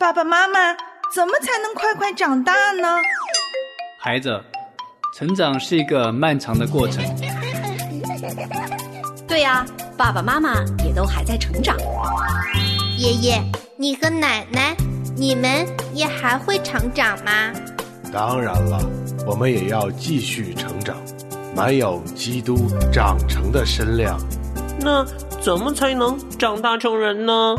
爸爸妈妈，怎么才能快快长大呢？孩子，成长是一个漫长的过程。对呀，爸爸妈妈也都还在成长。爷爷，你和奶奶，你们也还会成长吗？当然了，我们也要继续成长，满有基督长成的身量。那怎么才能长大成人呢？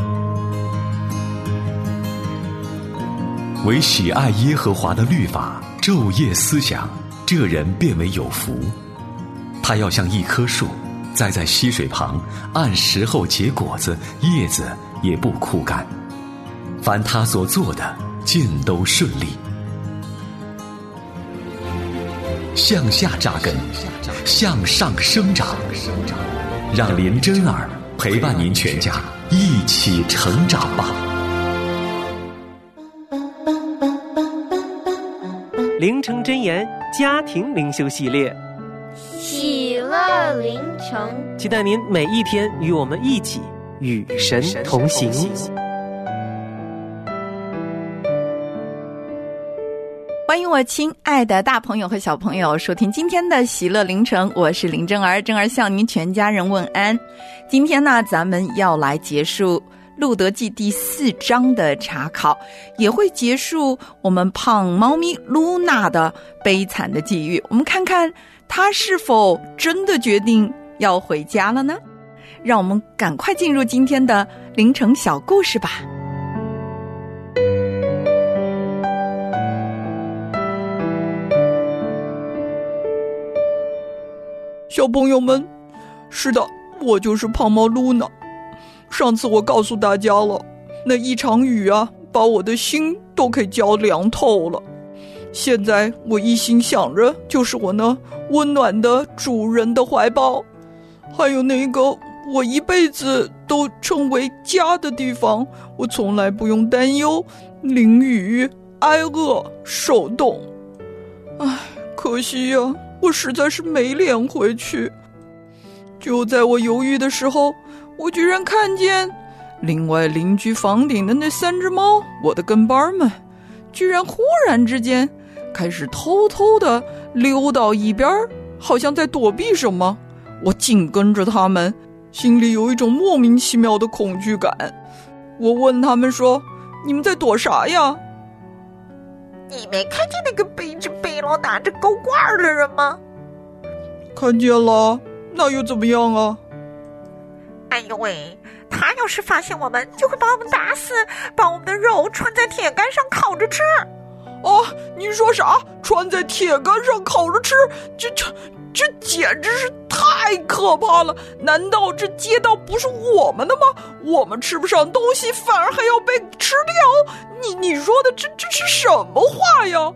唯喜爱耶和华的律法，昼夜思想，这人变为有福。他要像一棵树，栽在溪水旁，按时候结果子，叶子也不枯干。凡他所做的，尽都顺利。向下扎根，向上生长。让林真儿陪伴您全家一起成长吧。灵城真言家庭灵修系列，喜乐灵城，期待您每一天与我们一起与神同行。欢迎我亲爱的大朋友和小朋友收听今天的喜乐凌晨，我是林真儿，真儿向您全家人问安。今天呢，咱们要来结束。路德记第四章的查考，也会结束我们胖猫咪露娜的悲惨的际遇。我们看看她是否真的决定要回家了呢？让我们赶快进入今天的凌晨小故事吧。小朋友们，是的，我就是胖猫露娜。上次我告诉大家了，那一场雨啊，把我的心都给浇凉透了。现在我一心想着，就是我那温暖的主人的怀抱，还有那个我一辈子都称为家的地方。我从来不用担忧淋雨、挨饿、受冻。唉，可惜呀，我实在是没脸回去。就在我犹豫的时候。我居然看见另外邻居房顶的那三只猫，我的跟班们，居然忽然之间开始偷偷的溜到一边，好像在躲避什么。我紧跟着他们，心里有一种莫名其妙的恐惧感。我问他们说：“你们在躲啥呀？”你没看见那个背着背篓、拿着高罐的人吗？看见了，那又怎么样啊？哎呦喂！他要是发现我们，就会把我们打死，把我们的肉穿在铁杆上烤着吃。哦！你说啥？穿在铁杆上烤着吃？这这这简直是太可怕了！难道这街道不是我们的吗？我们吃不上东西，反而还要被吃掉？你你说的这这是什么话呀？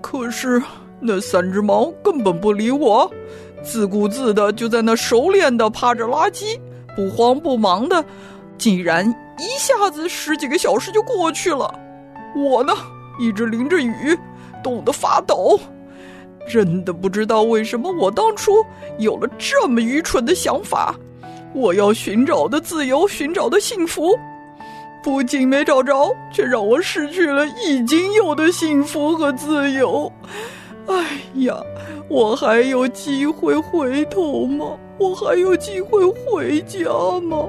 可是那三只猫根本不理我。自顾自的就在那熟练的扒着垃圾，不慌不忙的，竟然一下子十几个小时就过去了。我呢，一直淋着雨，冻得发抖。真的不知道为什么我当初有了这么愚蠢的想法。我要寻找的自由，寻找的幸福，不仅没找着，却让我失去了已经有的幸福和自由。哎呀！我还有机会回头吗？我还有机会回家吗？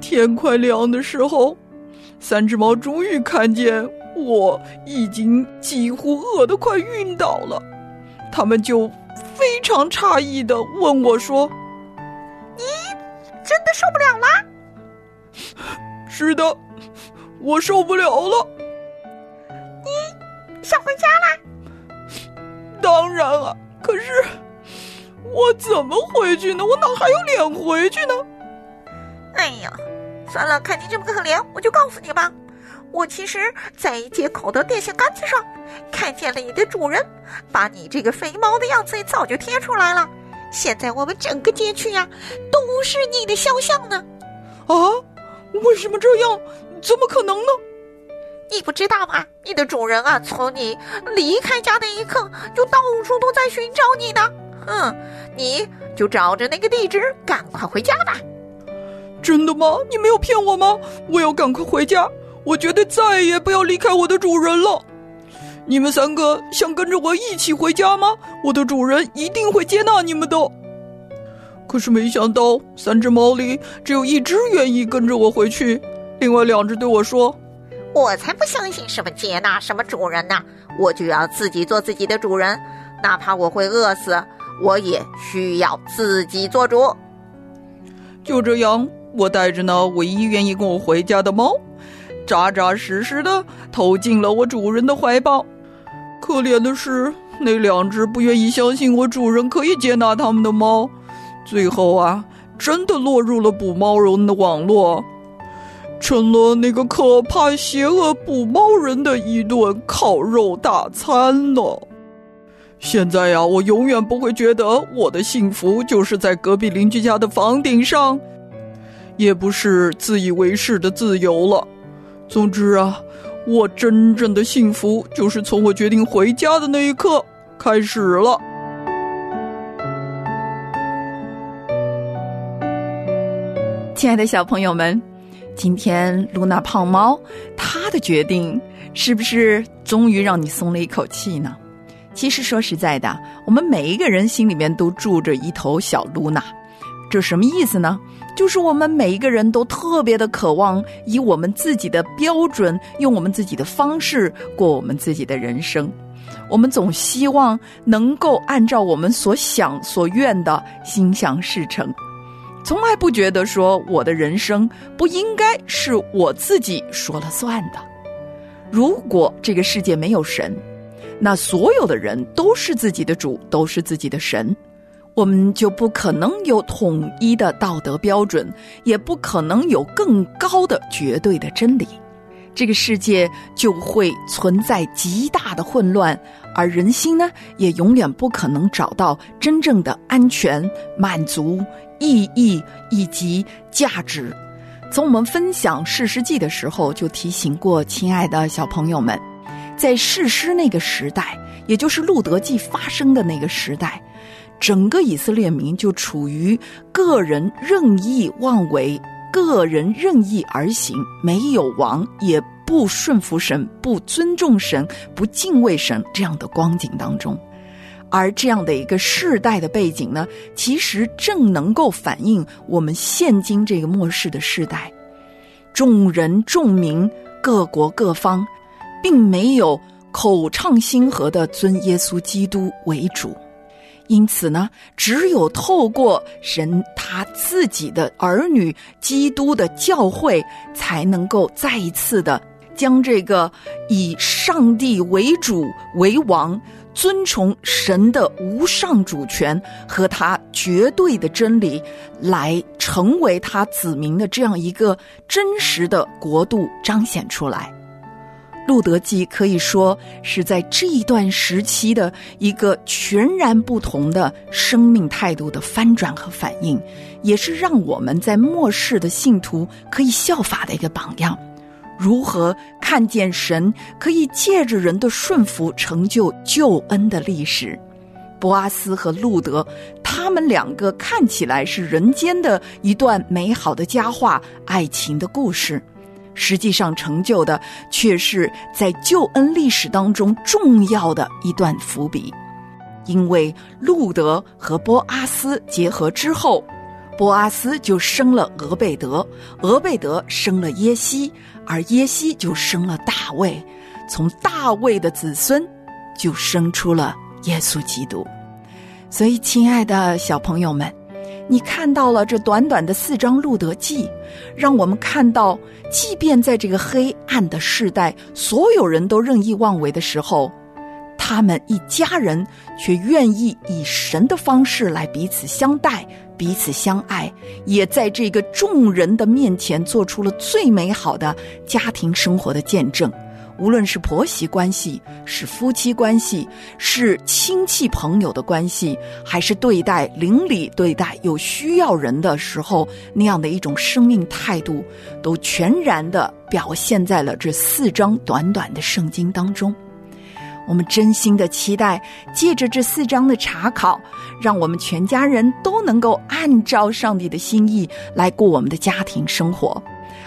天快亮的时候，三只猫终于看见我已经几乎饿得快晕倒了，他们就非常诧异的问我说：“你真的受不了啦？”“是的，我受不了了。”“你想回家啦？”“当然了。”可是，我怎么回去呢？我哪还有脸回去呢？哎呀，算了，看你这么可怜，我就告诉你吧。我其实，在街口的电线杆子上看见了你的主人，把你这个肥猫的样子早就贴出来了。现在我们整个街区呀，都是你的肖像呢。啊？为什么这样？怎么可能呢？你不知道吗？你的主人啊，从你离开家那一刻，就到处都在寻找你呢。哼，你就找着那个地址，赶快回家吧。真的吗？你没有骗我吗？我要赶快回家。我绝对再也不要离开我的主人了。你们三个想跟着我一起回家吗？我的主人一定会接纳你们的。可是没想到，三只猫里只有一只愿意跟着我回去，另外两只对我说：“我才不相信什么接纳什么主人呢！我就要自己做自己的主人，哪怕我会饿死，我也需要自己做主。”就这样，我带着那唯一愿意跟我回家的猫，扎扎实实的投进了我主人的怀抱。可怜的是，那两只不愿意相信我主人可以接纳他们的猫。最后啊，真的落入了捕猫人的网络，成了那个可怕、邪恶捕猫人的一顿烤肉大餐了。现在呀，我永远不会觉得我的幸福就是在隔壁邻居家的房顶上，也不是自以为是的自由了。总之啊，我真正的幸福就是从我决定回家的那一刻开始了。亲爱的小朋友们，今天露娜胖猫她的决定是不是终于让你松了一口气呢？其实说实在的，我们每一个人心里面都住着一头小露娜，这什么意思呢？就是我们每一个人都特别的渴望以我们自己的标准，用我们自己的方式过我们自己的人生。我们总希望能够按照我们所想所愿的心想事成。从来不觉得说我的人生不应该是我自己说了算的。如果这个世界没有神，那所有的人都是自己的主，都是自己的神，我们就不可能有统一的道德标准，也不可能有更高的绝对的真理。这个世界就会存在极大的混乱，而人心呢，也永远不可能找到真正的安全、满足。意义以及价值，从我们分享《史诗记》的时候就提醒过，亲爱的小朋友们，在史诗那个时代，也就是《路德记》发生的那个时代，整个以色列民就处于个人任意妄为、个人任意而行，没有王，也不顺服神、不尊重神、不敬畏神这样的光景当中。而这样的一个世代的背景呢，其实正能够反映我们现今这个末世的世代，众人众民、各国各方，并没有口唱心和的尊耶稣基督为主，因此呢，只有透过神他自己的儿女基督的教会，才能够再一次的将这个以上帝为主为王。尊崇神的无上主权和他绝对的真理，来成为他子民的这样一个真实的国度彰显出来。路德记可以说是在这一段时期的一个全然不同的生命态度的翻转和反应，也是让我们在末世的信徒可以效法的一个榜样。如何看见神可以借着人的顺服成就救恩的历史？博阿斯和路德，他们两个看起来是人间的一段美好的佳话、爱情的故事，实际上成就的却是在救恩历史当中重要的一段伏笔。因为路德和波阿斯结合之后，波阿斯就生了俄贝德，俄贝德生了耶西。而耶西就生了大卫，从大卫的子孙就生出了耶稣基督。所以，亲爱的小朋友们，你看到了这短短的四章路德记，让我们看到，即便在这个黑暗的世代，所有人都任意妄为的时候，他们一家人却愿意以神的方式来彼此相待。彼此相爱，也在这个众人的面前做出了最美好的家庭生活的见证。无论是婆媳关系，是夫妻关系，是亲戚朋友的关系，还是对待邻里、对待有需要人的时候那样的一种生命态度，都全然的表现在了这四章短短的圣经当中。我们真心的期待，借着这四章的查考，让我们全家人都能够按照上帝的心意来过我们的家庭生活，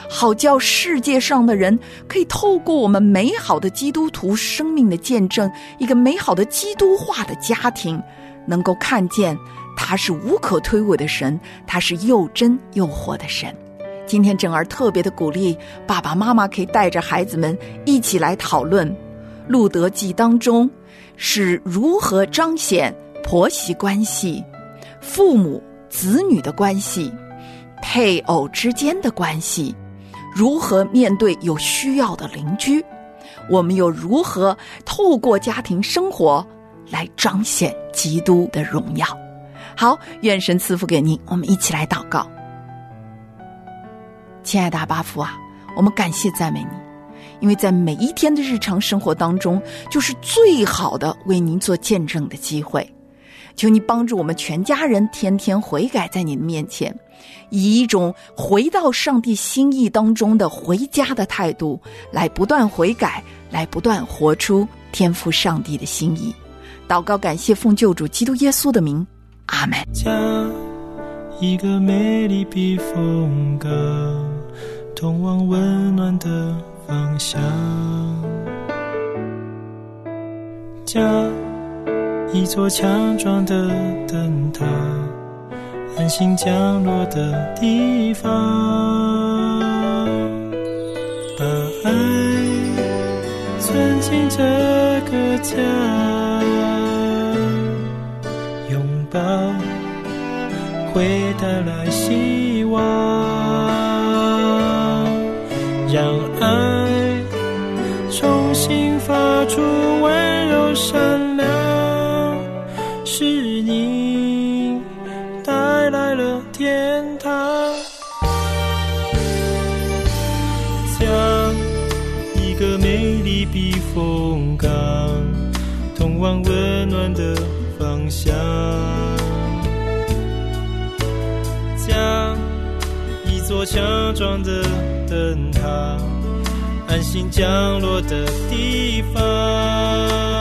好叫世界上的人可以透过我们美好的基督徒生命的见证，一个美好的基督化的家庭，能够看见他是无可推诿的神，他是又真又活的神。今天正儿特别的鼓励爸爸妈妈可以带着孩子们一起来讨论《路德记》当中是如何彰显婆媳关系、父母子女的关系、配偶之间的关系，如何面对有需要的邻居，我们又如何透过家庭生活来彰显基督的荣耀？好，愿神赐福给您，我们一起来祷告。亲爱的阿巴夫啊，我们感谢赞美你，因为在每一天的日常生活当中，就是最好的为您做见证的机会。求你帮助我们全家人天天悔改在你的面前，以一种回到上帝心意当中的回家的态度，来不断悔改，来不断活出天赋上帝的心意。祷告，感谢奉救主基督耶稣的名，阿门。一个美丽避风港，通往温暖的方向。家，一座强壮的灯塔，安心降落的地方。把爱存进这个家，拥抱。会带来希望，让爱善良，是你带来了天堂，像一个美丽避风港，通往温暖的方向。一座强壮的灯塔，安心降落的地方。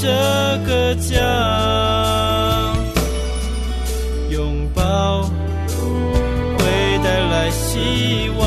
这个家，拥抱会带来希望，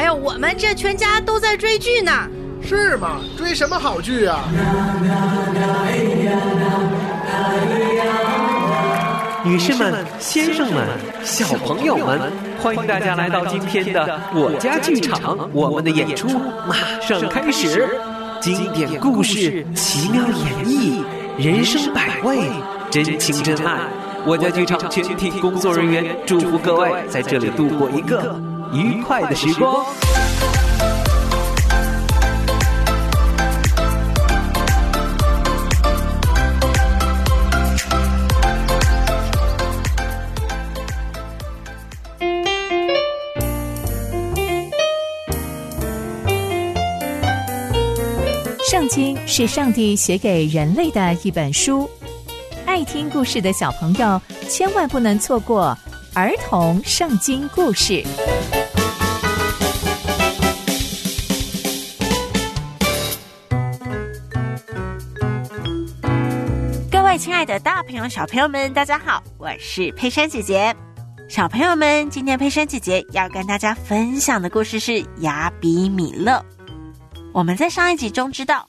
哎呀，我们这全家都在追剧呢。是吗？追什么好剧啊？女士们、先生们、小朋友们，欢迎大家来到今天的我家剧场，我们的演出马上开始。经典故事，奇妙演绎，人生百味，真情真爱。我家剧场全体工作人员祝福各位在这里度过一个愉快的时光。圣经是上帝写给人类的一本书。爱听故事的小朋友千万不能错过儿童圣经故事。亲爱的大朋友、小朋友们，大家好，我是佩珊姐姐。小朋友们，今天佩珊姐姐要跟大家分享的故事是雅比米勒。我们在上一集中知道。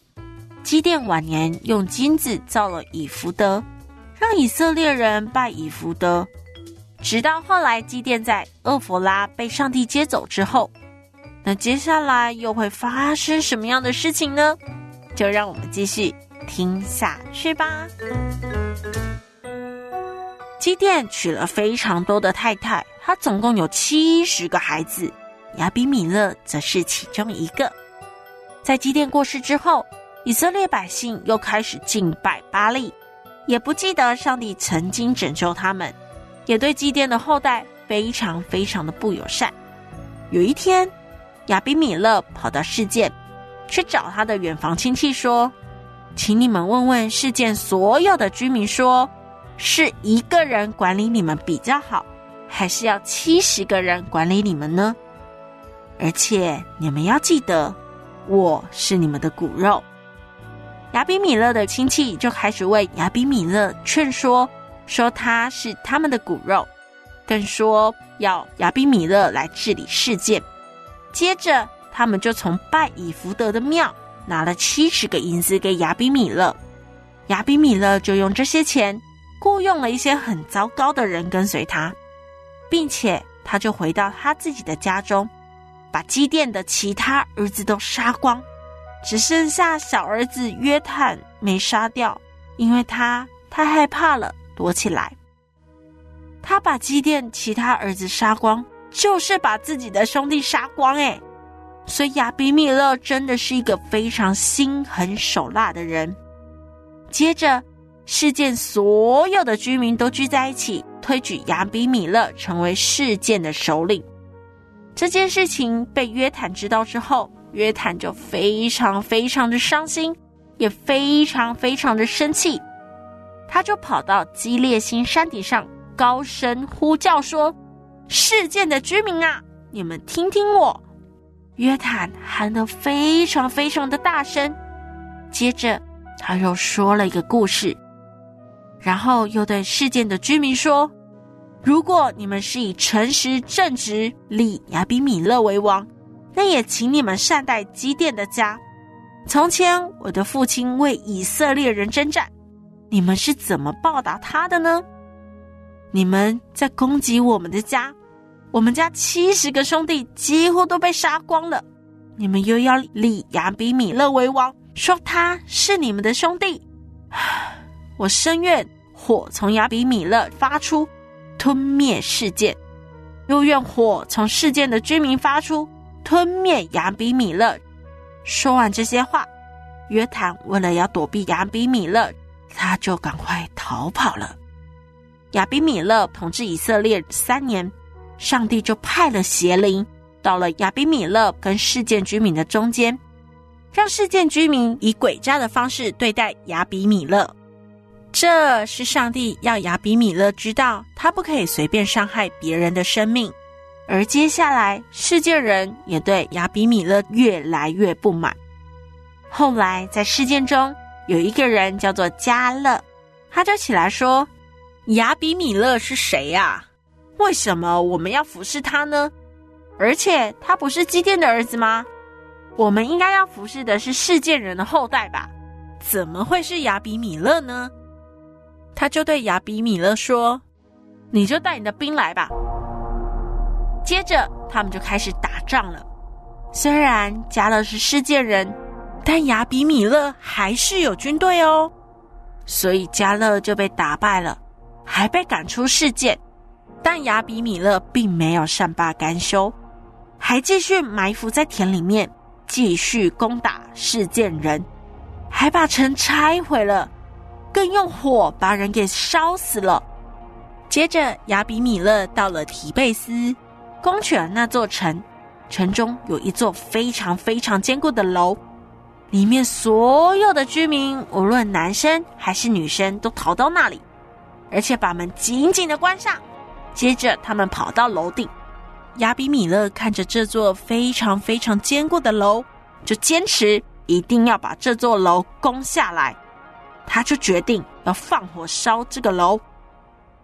基甸晚年用金子造了以福德，让以色列人拜以福德。直到后来基甸在厄弗拉被上帝接走之后，那接下来又会发生什么样的事情呢？就让我们继续听下去吧。基甸娶了非常多的太太，他总共有七十个孩子，亚比米勒则是其中一个。在基甸过世之后。以色列百姓又开始敬拜巴利，也不记得上帝曾经拯救他们，也对基甸的后代非常非常的不友善。有一天，亚比米勒跑到世界，去找他的远房亲戚说：“请你们问问事件所有的居民，说是一个人管理你们比较好，还是要七十个人管理你们呢？而且你们要记得，我是你们的骨肉。”亚比米勒的亲戚就开始为亚比米勒劝说，说他是他们的骨肉，更说要亚比米勒来治理事件。接着，他们就从拜以福德的庙拿了七十个银子给亚比米勒，亚比米勒就用这些钱雇佣了一些很糟糕的人跟随他，并且他就回到他自己的家中，把基甸的其他儿子都杀光。只剩下小儿子约坦没杀掉，因为他太害怕了，躲起来。他把基甸其他儿子杀光，就是把自己的兄弟杀光。哎，所以亚比米勒真的是一个非常心狠手辣的人。接着，事件所有的居民都聚在一起，推举亚比米勒成为事件的首领。这件事情被约坦知道之后。约坦就非常非常的伤心，也非常非常的生气，他就跑到基列星山顶上，高声呼叫说：“事件的居民啊，你们听听我！”约坦喊得非常非常的大声，接着他又说了一个故事，然后又对事件的居民说：“如果你们是以诚实正直立亚比米勒为王。”那也请你们善待基甸的家。从前我的父亲为以色列人征战，你们是怎么报答他的呢？你们在攻击我们的家，我们家七十个兄弟几乎都被杀光了。你们又要立亚比米勒为王，说他是你们的兄弟。我深愿火从亚比米勒发出，吞灭事件；又愿火从事件的居民发出。吞灭亚比米勒。说完这些话，约坦为了要躲避亚比米勒，他就赶快逃跑了。亚比米勒统治以色列三年，上帝就派了邪灵到了亚比米勒跟事件居民的中间，让事件居民以诡诈的方式对待亚比米勒。这是上帝要亚比米勒知道，他不可以随便伤害别人的生命。而接下来，世界人也对亚比米勒越来越不满。后来，在事件中有一个人叫做加勒，他就起来说：“亚比米勒是谁呀？为什么我们要服侍他呢？而且他不是基甸的儿子吗？我们应该要服侍的是世界人的后代吧？怎么会是亚比米勒呢？”他就对亚比米勒说：“你就带你的兵来吧。”接着，他们就开始打仗了。虽然加勒是世界人，但亚比米勒还是有军队哦。所以加勒就被打败了，还被赶出世界。但亚比米勒并没有善罢甘休，还继续埋伏在田里面，继续攻打事件人，还把城拆毁了，更用火把人给烧死了。接着，亚比米勒到了提贝斯。攻取了那座城，城中有一座非常非常坚固的楼，里面所有的居民，无论男生还是女生，都逃到那里，而且把门紧紧的关上。接着，他们跑到楼顶。亚比米勒看着这座非常非常坚固的楼，就坚持一定要把这座楼攻下来。他就决定要放火烧这个楼。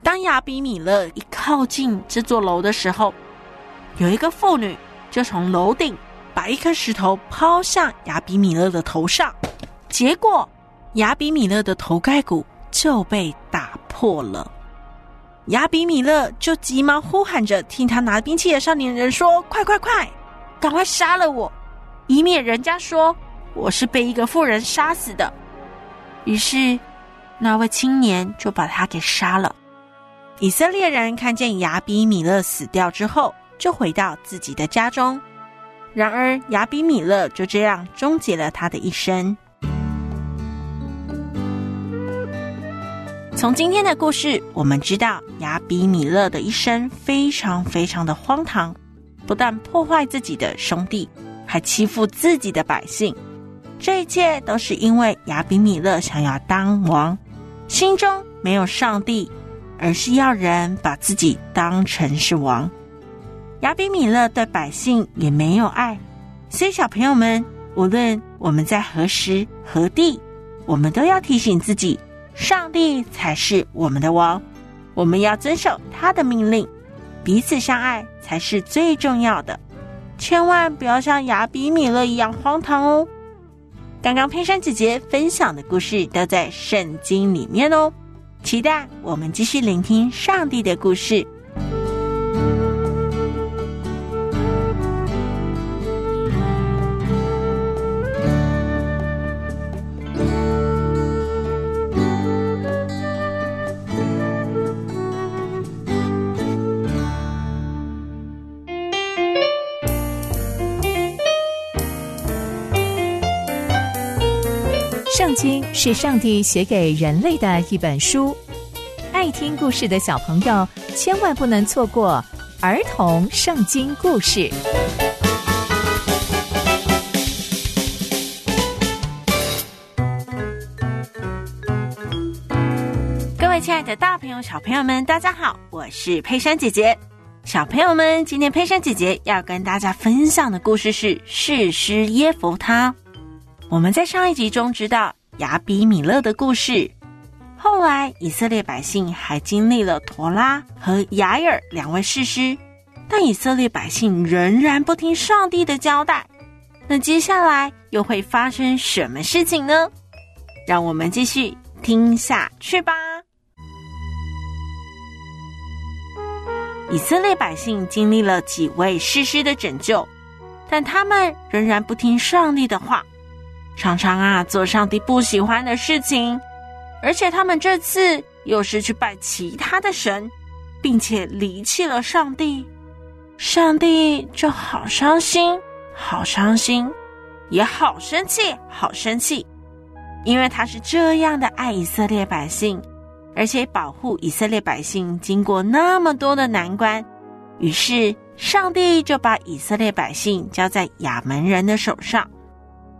当亚比米勒一靠近这座楼的时候，有一个妇女就从楼顶把一颗石头抛向亚比米勒的头上，结果亚比米勒的头盖骨就被打破了。亚比米勒就急忙呼喊着，替他拿兵器的少年人说：“快快快，赶快杀了我，以免人家说我是被一个妇人杀死的。”于是，那位青年就把他给杀了。以色列人看见亚比米勒死掉之后，就回到自己的家中。然而，亚比米勒就这样终结了他的一生。从今天的故事，我们知道亚比米勒的一生非常非常的荒唐，不但破坏自己的兄弟，还欺负自己的百姓。这一切都是因为亚比米勒想要当王，心中没有上帝，而是要人把自己当成是王。亚比米勒对百姓也没有爱，所以小朋友们，无论我们在何时何地，我们都要提醒自己。上帝才是我们的王，我们要遵守他的命令，彼此相爱才是最重要的。千万不要像雅比米勒一样荒唐哦！刚刚佩珊姐姐分享的故事都在圣经里面哦，期待我们继续聆听上帝的故事。是上帝写给人类的一本书，爱听故事的小朋友千万不能错过儿童圣经故事。各位亲爱的大朋友、小朋友们，大家好，我是佩珊姐姐。小朋友们，今天佩珊姐姐要跟大家分享的故事是《誓师耶佛他》。我们在上一集中知道亚比米勒的故事，后来以色列百姓还经历了陀拉和雅尔两位士师，但以色列百姓仍然不听上帝的交代。那接下来又会发生什么事情呢？让我们继续听下去吧。以色列百姓经历了几位士师的拯救，但他们仍然不听上帝的话。常常啊，做上帝不喜欢的事情，而且他们这次又是去拜其他的神，并且离弃了上帝，上帝就好伤心，好伤心，也好生气，好生气，因为他是这样的爱以色列百姓，而且保护以色列百姓经过那么多的难关，于是上帝就把以色列百姓交在亚门人的手上。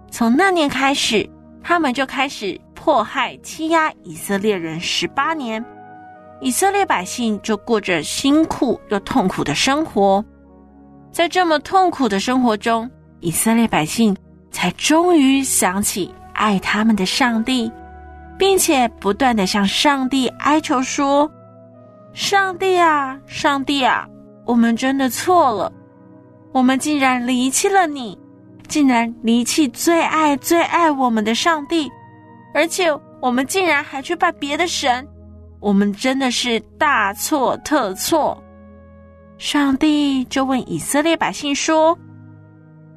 从那年开始，他们就开始迫害、欺压以色列人十八年，以色列百姓就过着辛苦又痛苦的生活。在这么痛苦的生活中，以色列百姓才终于想起爱他们的上帝，并且不断的向上帝哀求说：“上帝啊，上帝啊，我们真的错了，我们竟然离弃了你。”竟然离弃最爱最爱我们的上帝，而且我们竟然还去拜别的神，我们真的是大错特错。上帝就问以色列百姓说：“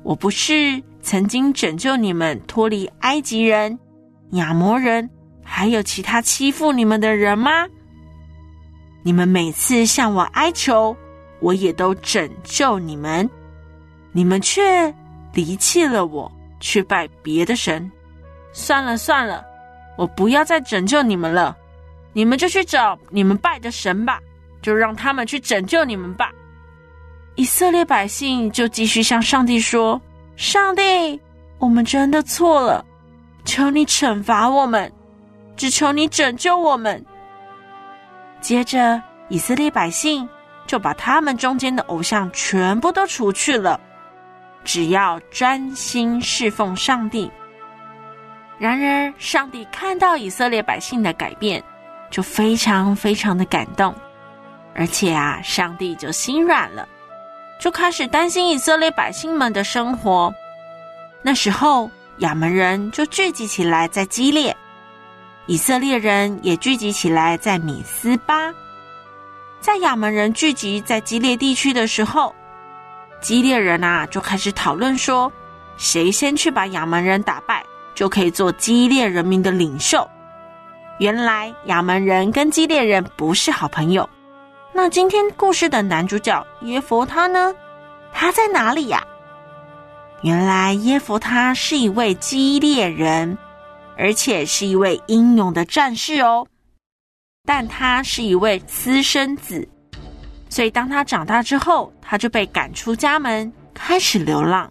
我不是曾经拯救你们脱离埃及人、亚摩人，还有其他欺负你们的人吗？你们每次向我哀求，我也都拯救你们，你们却……”离弃了我，去拜别的神。算了算了，我不要再拯救你们了。你们就去找你们拜的神吧，就让他们去拯救你们吧。以色列百姓就继续向上帝说：“上帝，我们真的错了，求你惩罚我们，只求你拯救我们。”接着，以色列百姓就把他们中间的偶像全部都除去了，只要专心侍奉上帝。然而，上帝看到以色列百姓的改变，就非常非常的感动，而且啊，上帝就心软了，就开始担心以色列百姓们的生活。那时候，亚门人就聚集起来在基列，以色列人也聚集起来在米斯巴。在亚门人聚集在基列地区的时候，基列人啊就开始讨论说，谁先去把亚门人打败。就可以做基列人民的领袖。原来亚门人跟基列人不是好朋友。那今天故事的男主角耶佛他呢？他在哪里呀？原来耶佛他是一位基列人，而且是一位英勇的战士哦。但他是一位私生子，所以当他长大之后，他就被赶出家门，开始流浪。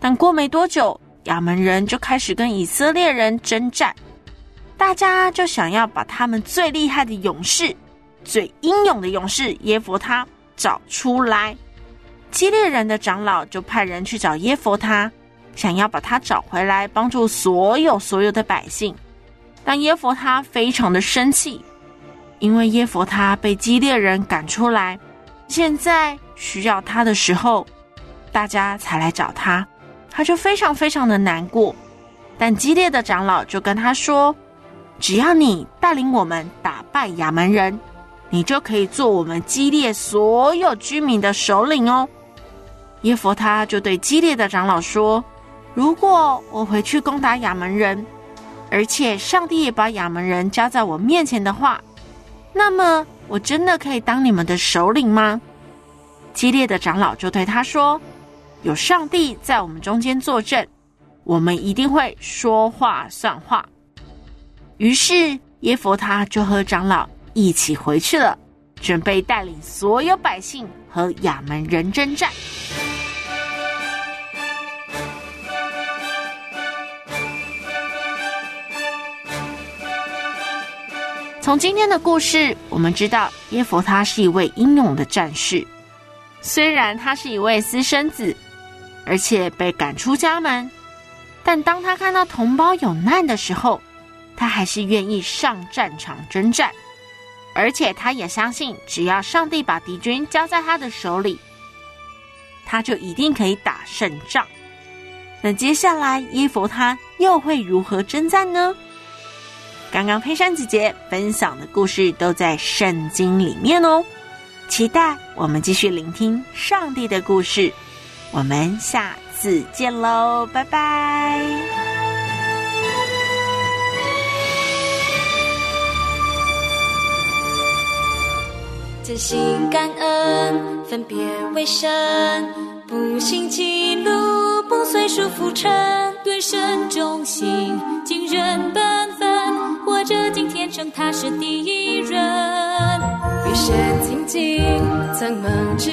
但过没多久。亚门人就开始跟以色列人征战，大家就想要把他们最厉害的勇士、最英勇的勇士耶佛他找出来。基列人的长老就派人去找耶佛他，想要把他找回来，帮助所有所有的百姓。但耶佛他非常的生气，因为耶佛他被基列人赶出来，现在需要他的时候，大家才来找他。他就非常非常的难过，但激烈的长老就跟他说：“只要你带领我们打败亚门人，你就可以做我们激烈所有居民的首领哦。”耶佛他就对激烈的长老说：“如果我回去攻打亚门人，而且上帝也把亚门人交在我面前的话，那么我真的可以当你们的首领吗？”激烈的长老就对他说。有上帝在我们中间作证，我们一定会说话算话。于是耶佛他就和长老一起回去了，准备带领所有百姓和亚门人征战。从今天的故事，我们知道耶佛他是一位英勇的战士，虽然他是一位私生子。而且被赶出家门，但当他看到同胞有难的时候，他还是愿意上战场征战。而且他也相信，只要上帝把敌军交在他的手里，他就一定可以打胜仗。那接下来耶佛他又会如何征战呢？刚刚佩珊姐姐分享的故事都在圣经里面哦，期待我们继续聆听上帝的故事。我们下次见喽，拜拜！真心感恩，分别为神，不幸记录，不随俗浮沉，对神忠心，尽人本，这今天称他是第一人，与神亲近，曾蒙指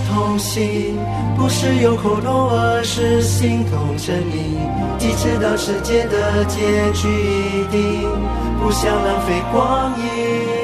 同行，不是用口头，而是心痛证明。你知道世界的结局一定不想浪费光阴。